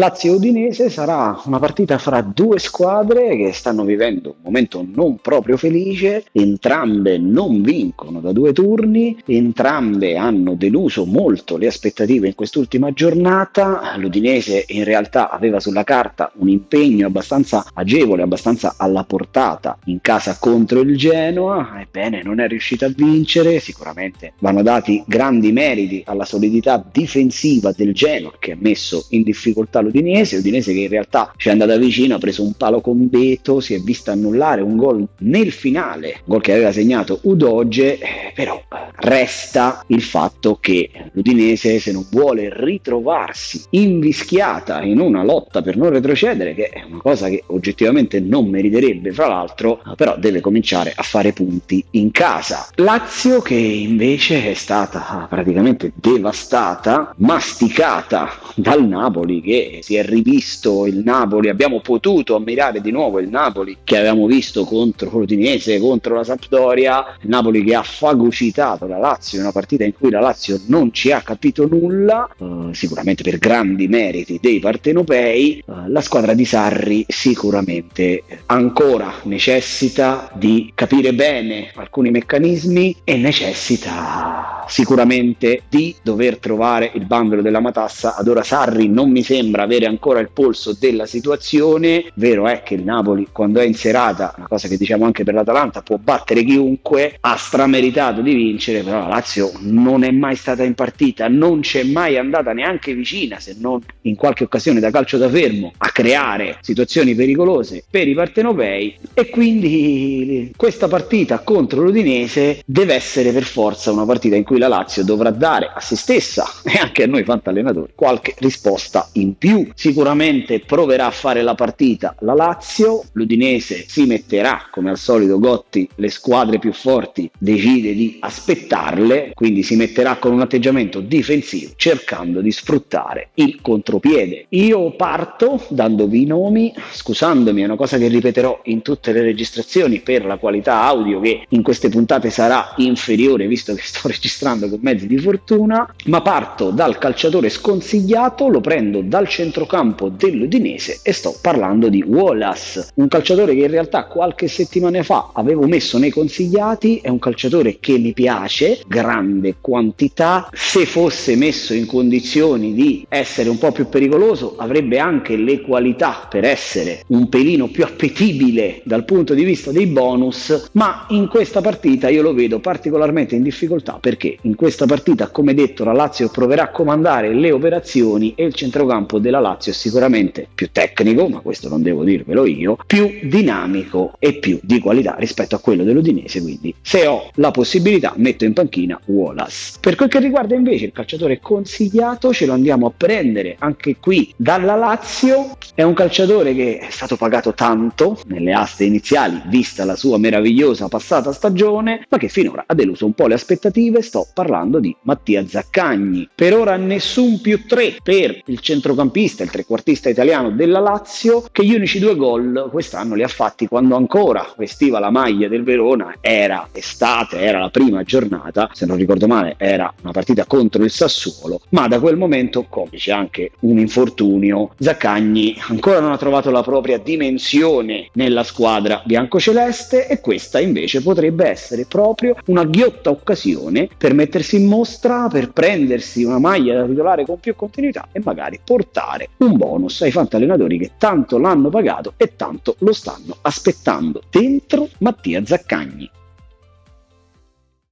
Lazio-Udinese sarà una partita fra due squadre che stanno vivendo un momento non proprio felice, entrambe non vincono da due turni, entrambe hanno deluso molto le aspettative in quest'ultima giornata, l'Udinese in realtà aveva sulla carta un impegno abbastanza agevole, abbastanza alla portata in casa contro il Genoa, ebbene non è riuscita a vincere, sicuramente vanno dati grandi meriti alla solidità difensiva del Genoa che ha messo in difficoltà l'Udinese, l'Udinese che in realtà ci è andata vicino, ha preso un palo con Beto, si è vista annullare un gol nel finale, gol che aveva segnato Udoge, eh, però resta il fatto che l'Udinese se non vuole ritrovarsi invischiata in una lotta per non retrocedere, che è una cosa che oggettivamente non meriterebbe fra l'altro, però deve cominciare a fare punti in casa. Lazio che invece è stata praticamente devastata, masticata dal Napoli che si è rivisto il Napoli, abbiamo potuto ammirare di nuovo il Napoli che avevamo visto contro l'Udinese, contro la Sampdoria, il Napoli che ha fagocitato la Lazio in una partita in cui la Lazio non ci ha capito nulla, eh, sicuramente per grandi meriti dei partenopei, eh, la squadra di Sarri sicuramente ancora necessita di capire bene alcuni meccanismi e necessita sicuramente di dover trovare il bandolo della matassa. Ad ora Sarri non mi sembra avere ancora il polso della situazione. Vero è che il Napoli, quando è in serata, una cosa che diciamo anche per l'Atalanta, può battere chiunque, ha strameritato di vincere, però la Lazio non è mai stata in partita, non c'è mai andata neanche vicina, se non in qualche occasione da calcio da fermo, a creare situazioni pericolose per i partenopei e quindi questa partita contro l'Udinese deve essere per forza una partita in cui la Lazio dovrà dare a se stessa e anche a noi fantallenatori qualche risposta in più. Sicuramente proverà a fare la partita la Lazio, l'Udinese si metterà come al solito Gotti le squadre più forti, decide di aspettarle, quindi si metterà con un atteggiamento difensivo cercando di sfruttare il contropiede. Io parto dandovi i nomi, scusandomi, è una cosa che ripeterò in tutte le registrazioni per la qualità audio che in queste puntate sarà inferiore visto che sto registrando con mezzi di fortuna, ma parto dal calciatore sconsigliato, lo prendo dal centrocampo dell'Udinese e sto parlando di Wallace, un calciatore che in realtà qualche settimana fa avevo messo nei consigliati, è un calciatore che mi piace, grande quantità, se fosse messo in condizioni di essere un po' più pericoloso avrebbe anche le qualità per essere un pelino più appetibile dal punto di vista dei bonus, ma in questa partita io lo vedo particolarmente in difficoltà perché in questa partita, come detto, la Lazio proverà a comandare le operazioni e il centrocampo della Lazio è sicuramente più tecnico, ma questo non devo dirvelo io, più dinamico e più di qualità rispetto a quello dell'Udinese, quindi se ho la possibilità metto in panchina Wallace. Per quel che riguarda invece il calciatore consigliato, ce lo andiamo a prendere anche qui dalla Lazio, è un calciatore che è stato pagato tanto nelle aste iniziali, vista la sua meravigliosa passata stagione, ma che finora ha deluso un po' le aspettative, sto parlando di Mattia Zaccagni. Per ora nessun più tre per il centrocampista, il trequartista italiano della Lazio, che gli unici due gol quest'anno li ha fatti quando ancora vestiva la maglia del Verona, era estate, era la prima giornata, se non ricordo male era una partita contro il Sassuolo, ma da quel momento, come c'è anche un infortunio, Zaccagni ancora non ha trovato la propria dimensione nella squadra biancoceleste e questa invece potrebbe essere proprio una ghiotta occasione per mettersi in mostra, per prendersi una maglia da titolare con più continuità e magari portare un bonus ai fantallenatori che tanto l'hanno pagato e tanto lo stanno aspettando dentro Mattia Zaccagni.